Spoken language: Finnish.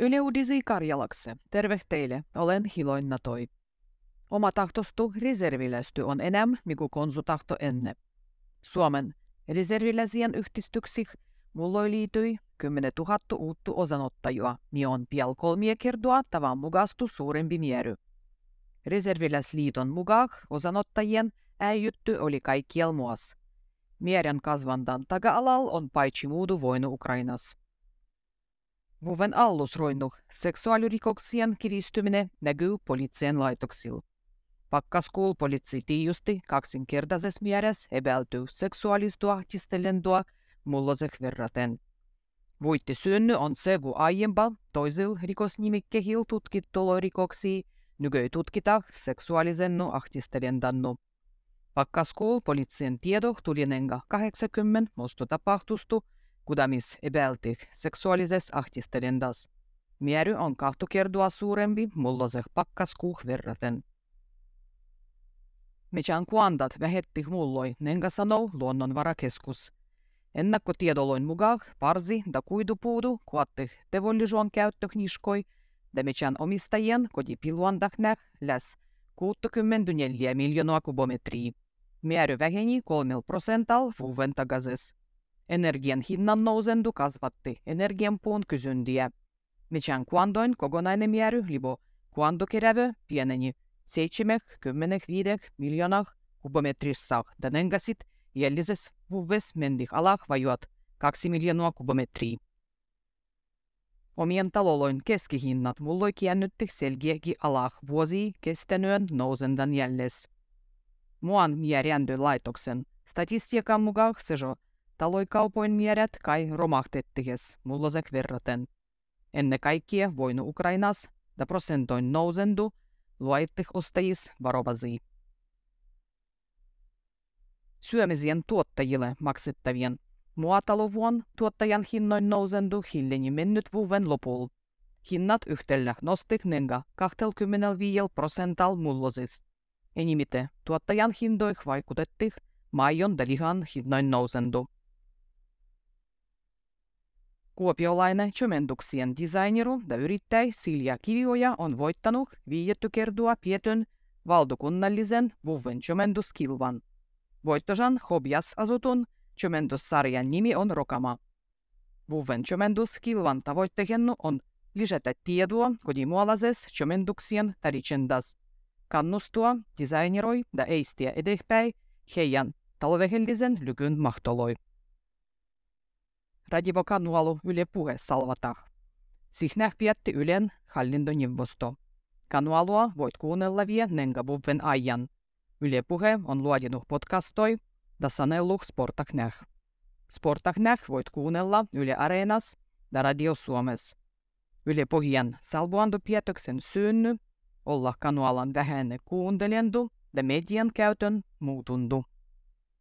Yle Uudisi Karjalakse. Terve teille, olen Hiloin Natoi. Oma tahtostu reservilästy on enemmän, mikä konsutahto enne. Suomen reserviläsien yhdistyksi mulloi liityi 10 000 uuttu osanottajua, mi on piel kolmie kertoa tavan mugastu suurempi miery. Reserviläsliiton mukaan osanottajien äijytty oli kaikkiel muas. Mieren kasvandan taga-alal on paitsi muudu voinu Ukrainas. Vuoven allusroinnu seksuaalirikoksien kiristyminen näkyy poliittien laitoksilla. Pakkaskuul poliitsi tiijusti kaksinkertaisessa mielessä epäiltyy seksuaalista ahtistelentua mullosek verraten. Voitti synny on se, kun aiempa toisilla rikosnimikkehillä tutkittulo rikoksia nykyi tutkita seksuaalisen ahtistelijantannu. Pakkaskuul poliitsien tiedo tuli nenga 80 musta tapahtustu, kudamis epäilti seksuaalises ahtistelindas. Miery on kahtu kertoa suurempi mullosek pakkaskuuh verraten. Mechan kuandat vähetti mulloi, nenga sanoo luonnonvarakeskus. Ennakkotiedoloin mukaan parsi da kuidupuudu kuatti tevollisuon käyttökniskoi, da mechan omistajien kotipiluandaknäh läs 64 miljoonaa kubometriä. Määrä väheni 3 prosental vuoden takaises. Energian hinnan nousendu kasvatti energianpuun kysyntiä. Mechan kuandoin kokonainen määrä libo. Kuandokerävö pieneni. 75 miljoonaa kubometrissa, da nengasit jäljises vuves mendih alah vajuat. 2 miljoonaa kubometriä. Omien taloloin keskihinnat. Mulloi kiännytti selkeäkin alah. Vuosi kestäneen nousendan jälles. Muan mierändy laitoksen. Statistiikan mukaan sejo taloikaupoin mierät kai romahtettihes mullosek verraten. Enne kaikkia voinu Ukrainas da prosentoin nousendu luaittih ostajis varovasi. Syömisien tuottajille maksettavien muotalovuon tuottajan hinnoin nousendu hilleni mennyt vuoden lopulla. Hinnat yhtellä nostik nenga 25 prosental mullosis. Enimite tuottajan hindoih vaikutettih maijon ja lihan hinnoin nousendu. Kuopiolainen Chomenduksien designeru ja yrittäjä Silja Kivioja on voittanut viietty kertoa pietön valtakunnallisen vuoden Chomenduskilvan. Voittosan hobias asutun Chomendussarjan nimi on Rokama. Vuoden Chomenduskilvan tavoitteena on lisätä tietoa kotimuolaisessa Chomenduksien tarichendas. Kannustua designeroi ja eistiä eteenpäin heidän talvehellisen lykyn mahtoloi. Radiokanualu Yle Puhe salvatah. Sihnäh pietti Ylen hallintoneuvosto. Kanualua voit kuunnella vie nenga vuoden ajan. Yle Puhe on luodinut podcastoi da sanelluh Sportaknäh. Sportaknäh voit kuunnella Yle Areenas ja Radio Suomes. Yle Pohjan salvuantopietoksen synny olla kanualan vähäinen kuuntelijandu ja median käytön muutundu.